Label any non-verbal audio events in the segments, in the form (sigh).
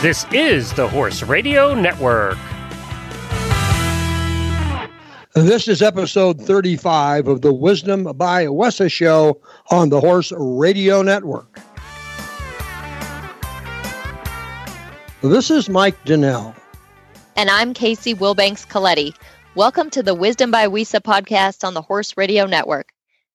This is the Horse Radio Network. This is episode 35 of the Wisdom by WESA show on the Horse Radio Network. This is Mike Donnell. And I'm Casey Wilbanks Coletti. Welcome to the Wisdom by WESA podcast on the Horse Radio Network.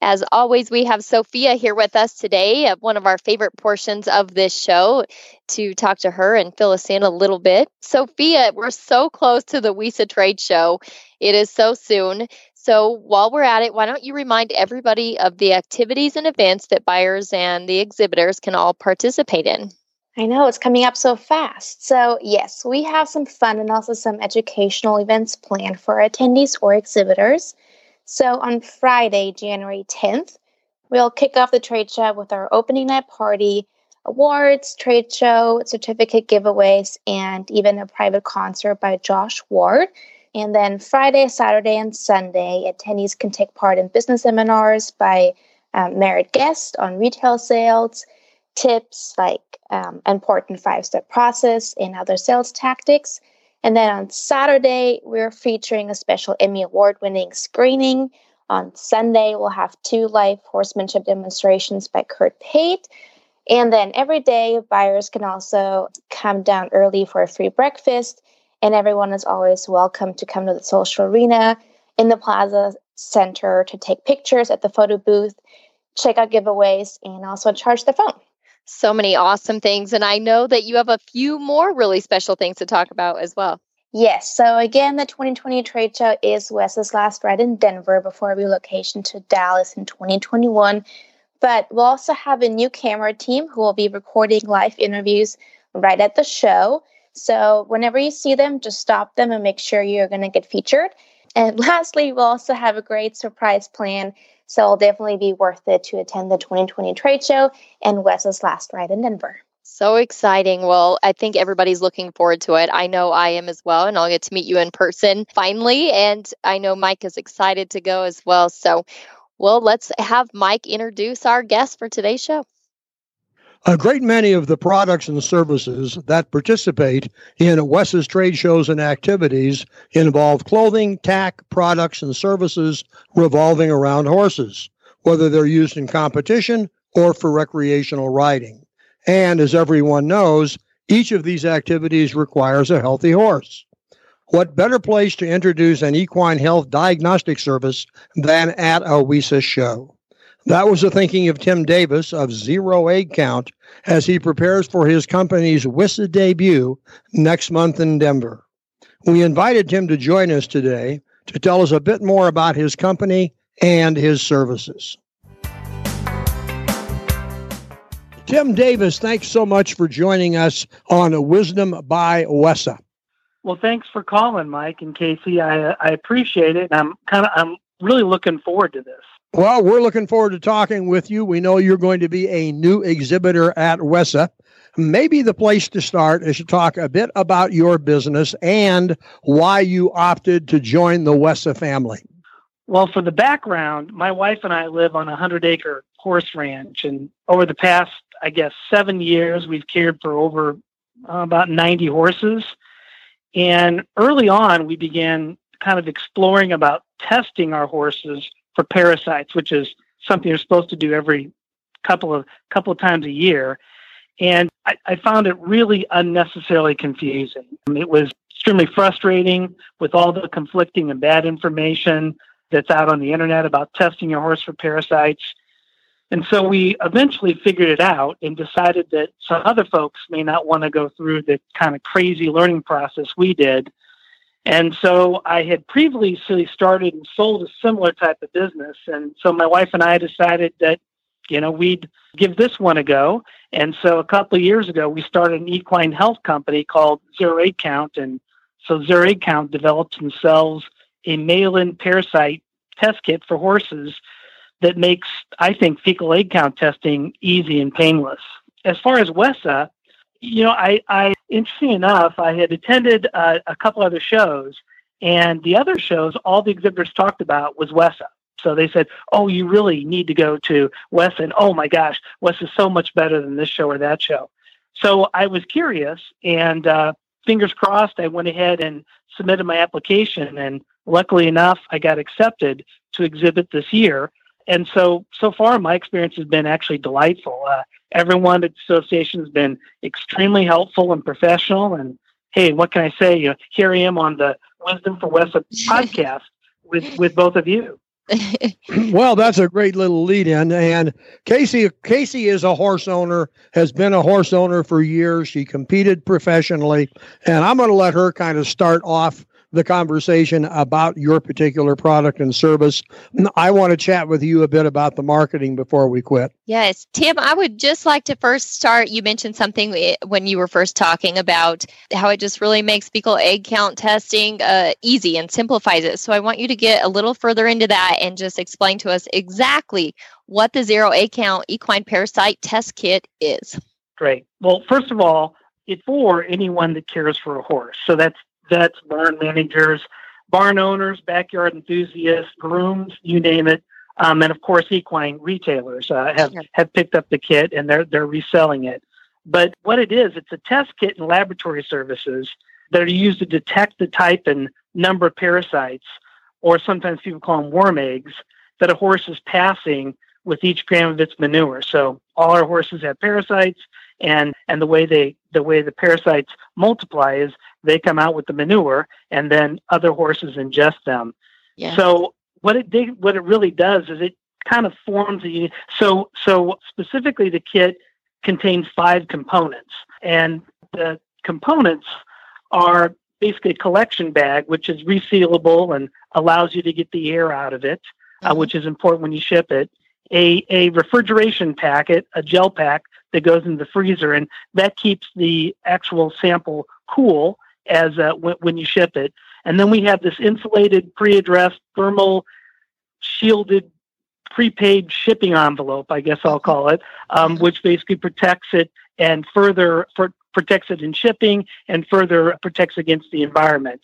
As always, we have Sophia here with us today, uh, one of our favorite portions of this show, to talk to her and fill us in a little bit. Sophia, we're so close to the WESA trade show. It is so soon. So while we're at it, why don't you remind everybody of the activities and events that buyers and the exhibitors can all participate in? I know it's coming up so fast. So, yes, we have some fun and also some educational events planned for attendees or exhibitors. So, on Friday, January 10th, we'll kick off the trade show with our opening night party, awards, trade show, certificate giveaways, and even a private concert by Josh Ward. And then Friday, Saturday, and Sunday, attendees can take part in business seminars by um, merit guests on retail sales tips like um, important five step process and other sales tactics. And then on Saturday, we're featuring a special Emmy Award winning screening. On Sunday, we'll have two live horsemanship demonstrations by Kurt Pate. And then every day, buyers can also come down early for a free breakfast. And everyone is always welcome to come to the social arena in the Plaza Center to take pictures at the photo booth, check out giveaways, and also charge their phone so many awesome things. And I know that you have a few more really special things to talk about as well. Yes. So again, the 2020 trade show is Wes's last ride in Denver before relocation to Dallas in 2021. But we'll also have a new camera team who will be recording live interviews right at the show. So whenever you see them, just stop them and make sure you're going to get featured. And (laughs) lastly, we'll also have a great surprise plan so it'll definitely be worth it to attend the 2020 trade show and Wes's last ride in Denver. So exciting. Well, I think everybody's looking forward to it. I know I am as well, and I'll get to meet you in person finally. And I know Mike is excited to go as well. So, well, let's have Mike introduce our guest for today's show. A great many of the products and services that participate in Wes's trade shows and activities involve clothing, tack, products, and services revolving around horses, whether they're used in competition or for recreational riding. And as everyone knows, each of these activities requires a healthy horse. What better place to introduce an equine health diagnostic service than at a WESA show? That was the thinking of Tim Davis of Zero Egg Count as he prepares for his company's WESA debut next month in Denver. We invited Tim to join us today to tell us a bit more about his company and his services. Tim Davis, thanks so much for joining us on Wisdom by WESA. Well, thanks for calling, Mike and Casey. I, I appreciate it. I'm kind of I'm really looking forward to this. Well, we're looking forward to talking with you. We know you're going to be a new exhibitor at WESA. Maybe the place to start is to talk a bit about your business and why you opted to join the WESA family. Well, for the background, my wife and I live on a 100 acre horse ranch. And over the past, I guess, seven years, we've cared for over uh, about 90 horses. And early on, we began kind of exploring about testing our horses for parasites, which is something you're supposed to do every couple of couple of times a year. And I, I found it really unnecessarily confusing. It was extremely frustrating with all the conflicting and bad information that's out on the internet about testing your horse for parasites. And so we eventually figured it out and decided that some other folks may not want to go through the kind of crazy learning process we did. And so I had previously started and sold a similar type of business. And so my wife and I decided that, you know, we'd give this one a go. And so a couple of years ago, we started an equine health company called Zero Egg Count. And So Zero Egg Count develops themselves a mail-in parasite test kit for horses that makes, I think, fecal egg count testing easy and painless. As far as WESA, you know, I, I interesting enough, I had attended uh, a couple other shows, and the other shows, all the exhibitors talked about was WESA. So they said, "Oh, you really need to go to WESA." And oh my gosh, WESA is so much better than this show or that show. So I was curious, and uh, fingers crossed, I went ahead and submitted my application, and luckily enough, I got accepted to exhibit this year. And so, so far, my experience has been actually delightful. Uh, everyone at the association has been extremely helpful and professional. And hey, what can I say? You know, here I am on the Wisdom for West (laughs) podcast with with both of you. (laughs) well, that's a great little lead in. And Casey, Casey is a horse owner, has been a horse owner for years. She competed professionally, and I'm going to let her kind of start off the conversation about your particular product and service. I want to chat with you a bit about the marketing before we quit. Yes, Tim, I would just like to first start. You mentioned something when you were first talking about how it just really makes fecal egg count testing uh, easy and simplifies it. So I want you to get a little further into that and just explain to us exactly what the zero egg count equine parasite test kit is. Great. Well, first of all, it's for anyone that cares for a horse. So that's vets, barn managers, barn owners, backyard enthusiasts, grooms, you name it. Um, and of course, equine retailers uh, have, have picked up the kit and they're, they're reselling it. But what it is, it's a test kit and laboratory services that are used to detect the type and number of parasites, or sometimes people call them worm eggs, that a horse is passing with each gram of its manure. So all our horses have parasites, and and the way they the way the parasites multiply is they come out with the manure, and then other horses ingest them. Yeah. So what it did, what it really does is it kind of forms a so so specifically the kit contains five components, and the components are basically a collection bag, which is resealable and allows you to get the air out of it, uh, mm-hmm. uh, which is important when you ship it. A, a refrigeration packet, a gel pack that goes into the freezer, and that keeps the actual sample cool as uh, when, when you ship it. And then we have this insulated, pre-addressed, thermal shielded, prepaid shipping envelope, I guess I'll call it, um, which basically protects it and further for, protects it in shipping and further protects against the environment.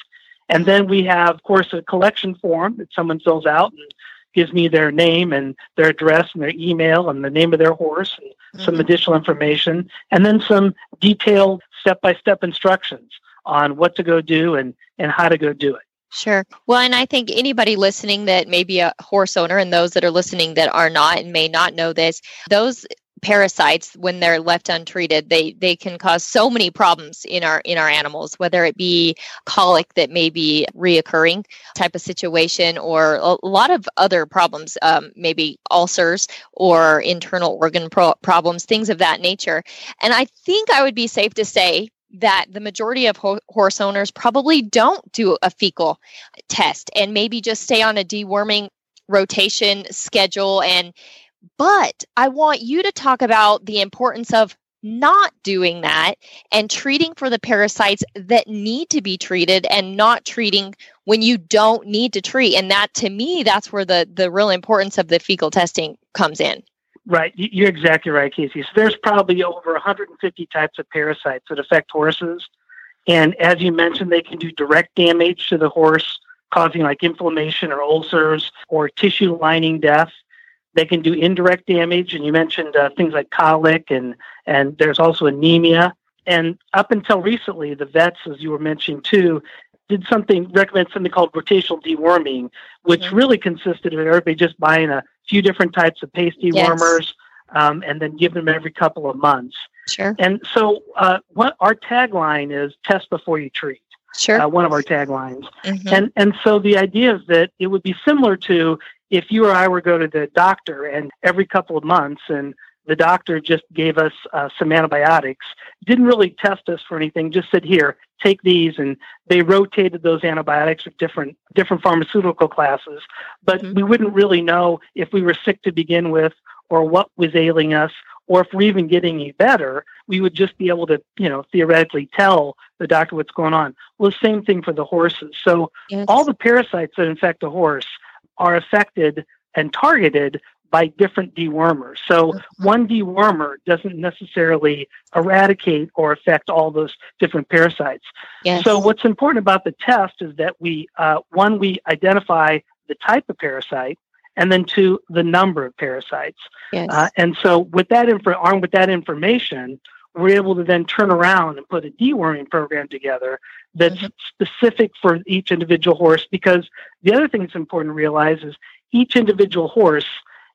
And then we have, of course, a collection form that someone fills out and gives me their name and their address and their email and the name of their horse and mm-hmm. some additional information, and then some detailed step by step instructions on what to go do and, and how to go do it. Sure. Well, and I think anybody listening that may be a horse owner and those that are listening that are not and may not know this, those parasites when they're left untreated they they can cause so many problems in our in our animals whether it be colic that may be reoccurring type of situation or a lot of other problems um, maybe ulcers or internal organ pro- problems things of that nature. And i think i would be safe to say that the majority of ho- horse owners probably don't do a fecal test and maybe just stay on a deworming rotation schedule and but I want you to talk about the importance of not doing that and treating for the parasites that need to be treated and not treating when you don't need to treat and that to me that's where the the real importance of the fecal testing comes in Right, you're exactly right, Casey. So there's probably over 150 types of parasites that affect horses, and as you mentioned, they can do direct damage to the horse, causing like inflammation or ulcers or tissue lining death. They can do indirect damage, and you mentioned uh, things like colic, and and there's also anemia. And up until recently, the vets, as you were mentioning too, did something recommend something called rotational deworming, which mm-hmm. really consisted of everybody just buying a few different types of paste dewormers, yes. um, and then give them every couple of months. Sure. And so, uh, what our tagline is: "Test before you treat." Sure. Uh, one of our taglines, mm-hmm. and and so the idea is that it would be similar to if you or I were go to the doctor and every couple of months and the doctor just gave us uh, some antibiotics, didn't really test us for anything, just said, here, take these. And they rotated those antibiotics with different, different pharmaceutical classes. But mm-hmm. we wouldn't really know if we were sick to begin with or what was ailing us or if we're even getting any better, we would just be able to, you know, theoretically tell the doctor what's going on. Well, the same thing for the horses. So yes. all the parasites that infect a horse are affected and targeted by different dewormers. So one dewormer doesn't necessarily eradicate or affect all those different parasites. Yes. So what's important about the test is that we, uh, one, we identify the type of parasite, and then two, the number of parasites. Yes. Uh, and so with that info, armed with that information, we're able to then turn around and put a deworming program together that's mm-hmm. specific for each individual horse. Because the other thing that's important to realize is each individual horse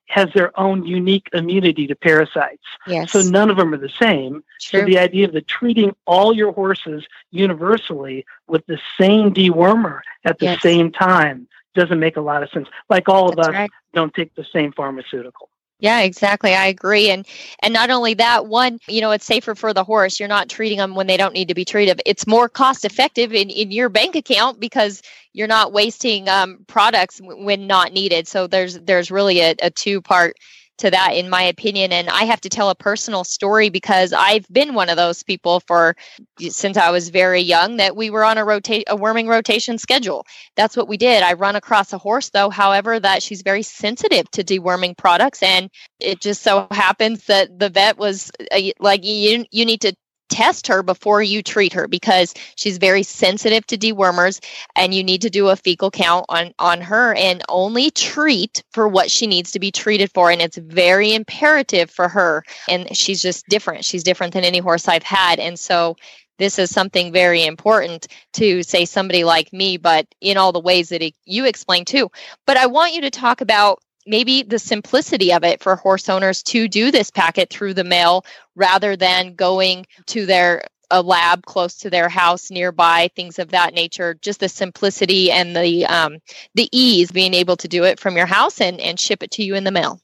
has their own unique immunity to parasites. Yes. So none of them are the same. True. So the idea of the treating all your horses universally with the same dewormer at the yes. same time doesn't make a lot of sense. Like all of us right. don't take the same pharmaceutical. Yeah, exactly. I agree. And and not only that, one, you know, it's safer for the horse. You're not treating them when they don't need to be treated. It's more cost effective in, in your bank account because you're not wasting um, products when not needed. So there's there's really a, a two part to that in my opinion and i have to tell a personal story because i've been one of those people for since i was very young that we were on a rotate a worming rotation schedule. That's what we did. I run across a horse though however that she's very sensitive to deworming products and it just so happens that the vet was uh, like you you need to test her before you treat her because she's very sensitive to dewormers and you need to do a fecal count on on her and only treat for what she needs to be treated for. And it's very imperative for her. And she's just different. She's different than any horse I've had. And so this is something very important to say somebody like me but in all the ways that you explained too. But i want you to talk about maybe the simplicity of it for horse owners to do this packet through the mail rather than going to their a lab close to their house nearby things of that nature. Just the simplicity and the um, the ease being able to do it from your house and and ship it to you in the mail.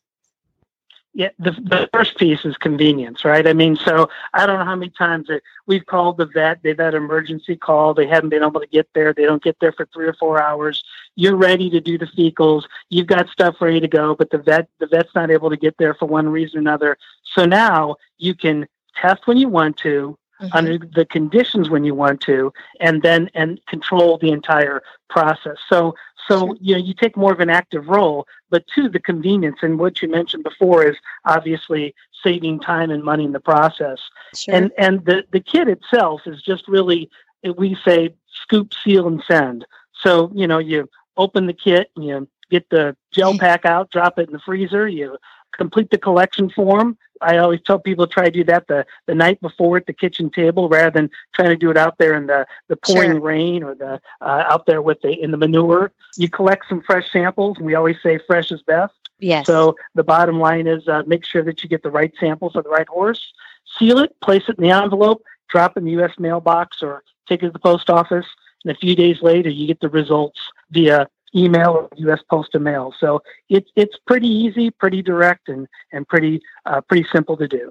Yeah, the, the first piece is convenience, right? I mean, so I don't know how many times we've called the vet, they've had an emergency call, they haven't been able to get there, they don't get there for three or four hours. You're ready to do the fecals, you've got stuff ready to go, but the vet the vet's not able to get there for one reason or another. So now you can test when you want to, mm-hmm. under the conditions when you want to, and then and control the entire process. So so you know you take more of an active role, but two, the convenience and what you mentioned before is obviously saving time and money in the process. Sure. And and the the kit itself is just really we say scoop, seal, and send. So you know you open the kit, you get the gel pack out, drop it in the freezer, you complete the collection form. I always tell people try to do that the, the night before at the kitchen table rather than trying to do it out there in the, the pouring sure. rain or the uh, out there with the in the manure. You collect some fresh samples. We always say fresh is best. Yes. So the bottom line is uh, make sure that you get the right samples for the right horse. Seal it, place it in the envelope, drop it in the U.S. mailbox, or take it to the post office. And a few days later, you get the results via email or U.S. Postal Mail. So it's it's pretty easy, pretty direct, and and pretty uh, pretty simple to do.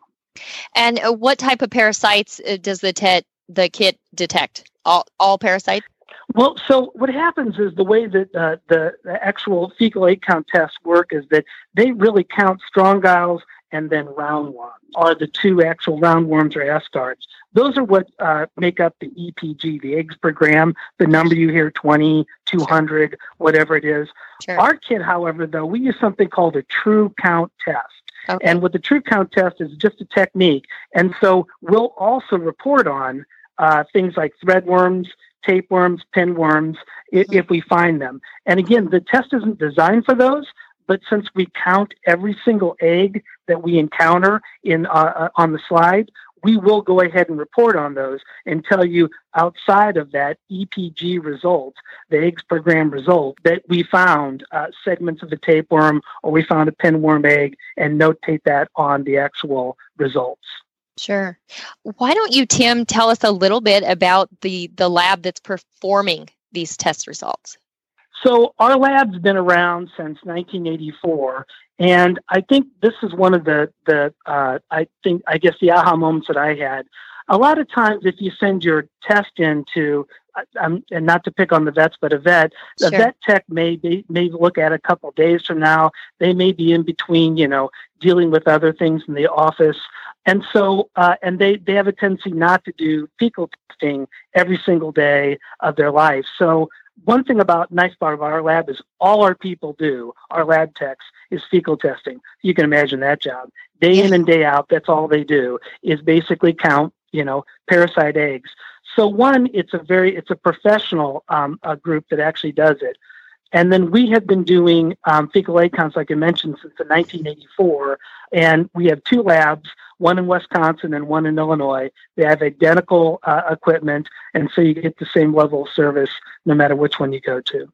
And uh, what type of parasites uh, does the tet the kit detect? All all parasites. Well, so what happens is the way that uh, the, the, actual fecal egg count tests work is that they really count strongyles and then roundworms are the two actual roundworms or ascarids. Those are what uh, make up the EPG, the eggs per gram, the number you hear 20, 200, whatever it is. Sure. Our kit, however, though, we use something called a true count test. Okay. And what the true count test is just a technique. And so we'll also report on uh, things like threadworms, tapeworms, pinworms, if, mm-hmm. if we find them. And again, the test isn't designed for those, but since we count every single egg that we encounter in uh, uh, on the slide, we will go ahead and report on those and tell you outside of that EPG result, the eggs per gram result, that we found uh, segments of the tapeworm or we found a pinworm egg and notate that on the actual results. Sure. Why don't you, Tim, tell us a little bit about the, the lab that's performing these test results? So our lab's been around since 1984, and I think this is one of the the uh, I think I guess the aha moments that I had. A lot of times, if you send your test in to um, and not to pick on the vets, but a vet, a vet tech may be, may look at a couple of days from now. They may be in between, you know, dealing with other things in the office. And so, uh, and they, they have a tendency not to do fecal testing every single day of their life. So one thing about nice of our lab is all our people do, our lab techs, is fecal testing. You can imagine that job. Day in and day out, that's all they do is basically count, you know, parasite eggs. So one, it's a very, it's a professional um, a group that actually does it. And then we have been doing um, fecal egg counts, like I mentioned, since the 1984. And we have two labs, one in Wisconsin and one in Illinois. They have identical uh, equipment, and so you get the same level of service no matter which one you go to.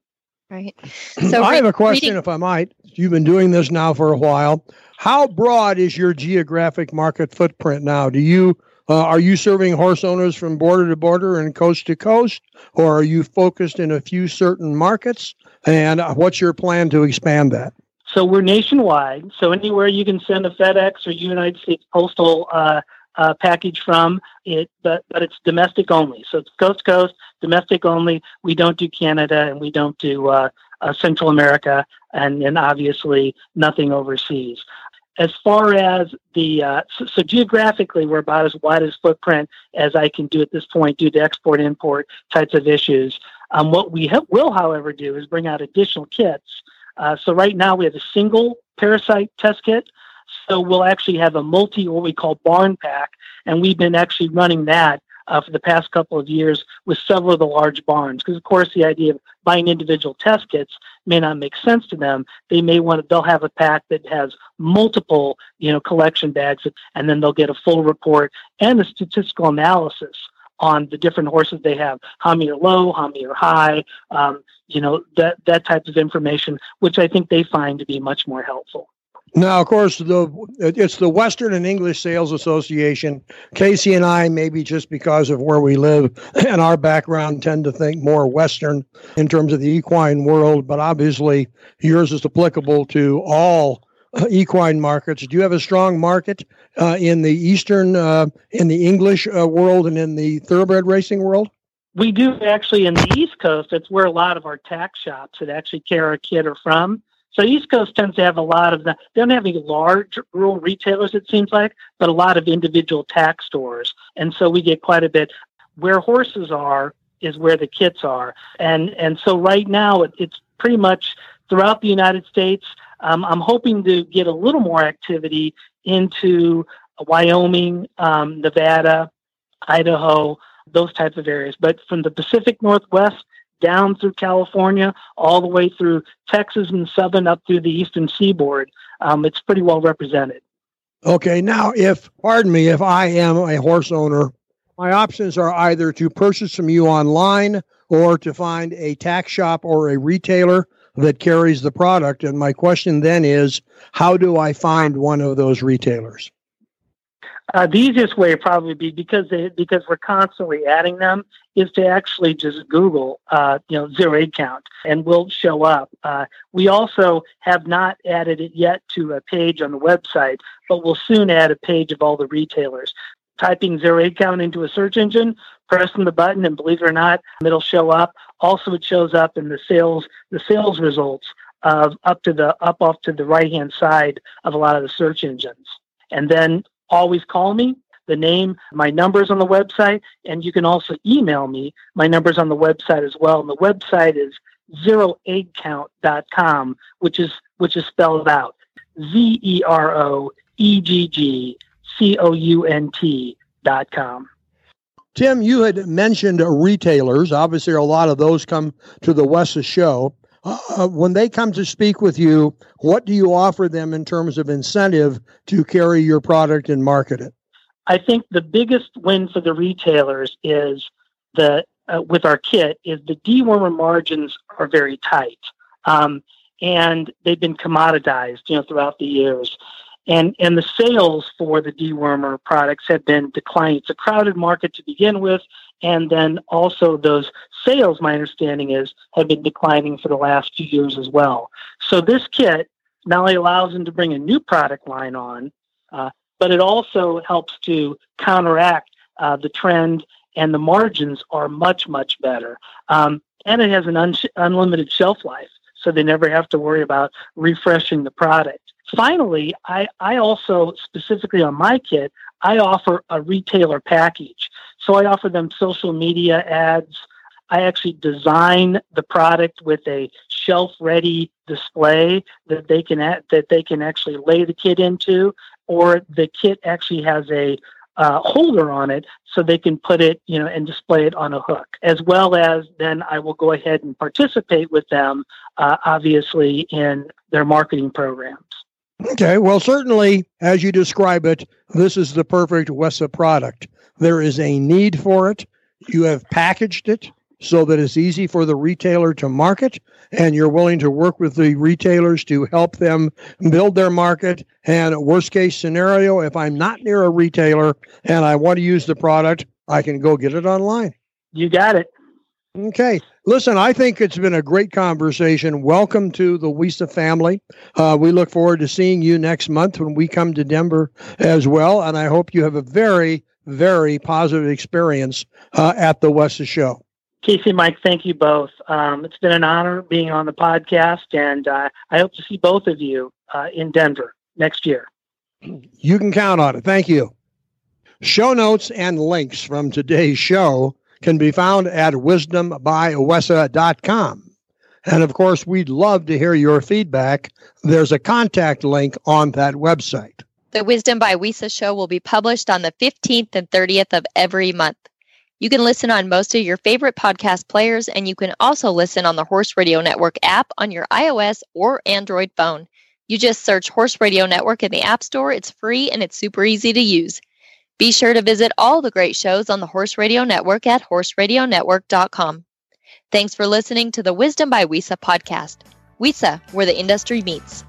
Right. (clears throat) So I have a question, reading- if I might. You've been doing this now for a while. How broad is your geographic market footprint now? Do you uh, are you serving horse owners from border to border and coast to coast, or are you focused in a few certain markets? And what's your plan to expand that? So we're nationwide. So anywhere you can send a FedEx or United States Postal uh, uh, package from it, but but it's domestic only. So it's coast to coast, domestic only. We don't do Canada and we don't do uh, uh Central America, and and obviously nothing overseas as far as the uh, so, so, geographically we're about as wide as footprint as i can do at this point due to export import types of issues. Um, what we ha- will however do is bring out additional kits. Uh, so right now we have a single parasite test kit. So we'll actually have a multi what we call barn pack and we've been actually running that uh, for the past couple of years with several of the large barns. Because of course, the idea of buying individual test kits may not make sense to them. They may want to. They'll have a pack that has multiple, you know, collection bags, and then they'll get a full report and a statistical analysis on the different horses they have, how many are low, how many are high, um, you know, that that type of information, which I think they find to be much more helpful. Now, of course, the it's the Western and English Sales Association. Casey and I, maybe just because of where we live (laughs) and our background, tend to think more Western in terms of the equine world. But obviously, yours is applicable to all (clears throat) equine markets. Do you have a strong market uh, in the Eastern, uh, in the English uh, world, and in the thoroughbred racing world? We do actually in the East Coast. That's where a lot of our tack shops that actually carry a kid are from. So East Coast tends to have a lot of the, they don't have any large rural retailers, it seems like, but a lot of individual tack stores. And so we get quite a bit. Where horses are is where the kits are. And, and so right now it, it's pretty much throughout the United States. Um, I'm hoping to get a little more activity into Wyoming, um, Nevada, Idaho, those types of areas. But from the Pacific Northwest down through California, all the way through Texas and southern up through the eastern seaboard. Um, it's pretty well represented. Okay, now if, pardon me, if I am a horse owner, my options are either to purchase from you online or to find a tack shop or a retailer that carries the product. And my question then is, how do I find one of those retailers? Uh, the easiest way probably be because they, because we're constantly adding them is to actually just Google, uh, you know, zero egg count, and we'll show up. Uh, we also have not added it yet to a page on the website, but we'll soon add a page of all the retailers. Typing zero egg count into a search engine, pressing the button, and believe it or not, it'll show up. Also, it shows up in the sales the sales results of up to the up off to the right hand side of a lot of the search engines. And then always call me. The name, my number's on the website, and you can also email me. My number's on the website as well. And the website is zeroeggcount.com, which is which is spelled out Z E R O E G G C O U N T dot com. Tim, you had mentioned retailers. Obviously, a lot of those come to the WESA show. Uh, when they come to speak with you, what do you offer them in terms of incentive to carry your product and market it? I think the biggest win for the retailers is the uh, with our kit is the dewormer margins are very tight, um, and they've been commoditized, you know, throughout the years, and and the sales for the dewormer products have been declining. It's a crowded market to begin with, and then also those sales, my understanding is, have been declining for the last few years as well. So this kit not only allows them to bring a new product line on, uh, but it also helps to counteract uh, the trend and the margins are much, much better. Um, and it has an un- unlimited shelf life, so they never have to worry about refreshing the product. Finally, I, I also, specifically on my kit, I offer a retailer package. So I offer them social media ads. I actually design the product with a shelf ready display that they can that they can actually lay the kit into or the kit actually has a uh, holder on it so they can put it, you know, and display it on a hook. As well as then I will go ahead and participate with them, uh, obviously, in their marketing programs. Okay, well, certainly, as you describe it, this is the perfect WESA product. There is a need for it. You have packaged it so that it's easy for the retailer to market, and you're willing to work with the retailers to help them build their market. And worst case scenario, if I'm not near a retailer and I want to use the product, I can go get it online. You got it. Okay. Listen, I think it's been a great conversation. Welcome to the WESA family. Uh, we look forward to seeing you next month when we come to Denver as well. And I hope you have a very, very positive experience uh, at the WESA show. Casey, Mike, thank you both. Um, it's been an honor being on the podcast, and uh, I hope to see both of you uh, in Denver next year. You can count on it. Thank you. Show notes and links from today's show can be found at wisdombywesa.com. And of course, we'd love to hear your feedback. There's a contact link on that website. The Wisdom by WESA show will be published on the 15th and 30th of every month. You can listen on most of your favorite podcast players, and you can also listen on the Horse Radio Network app on your iOS or Android phone. You just search Horse Radio Network in the App Store. It's free and it's super easy to use. Be sure to visit all the great shows on the Horse Radio Network at horseradionetwork.com. Thanks for listening to the Wisdom by WESA podcast. WESA, where the industry meets.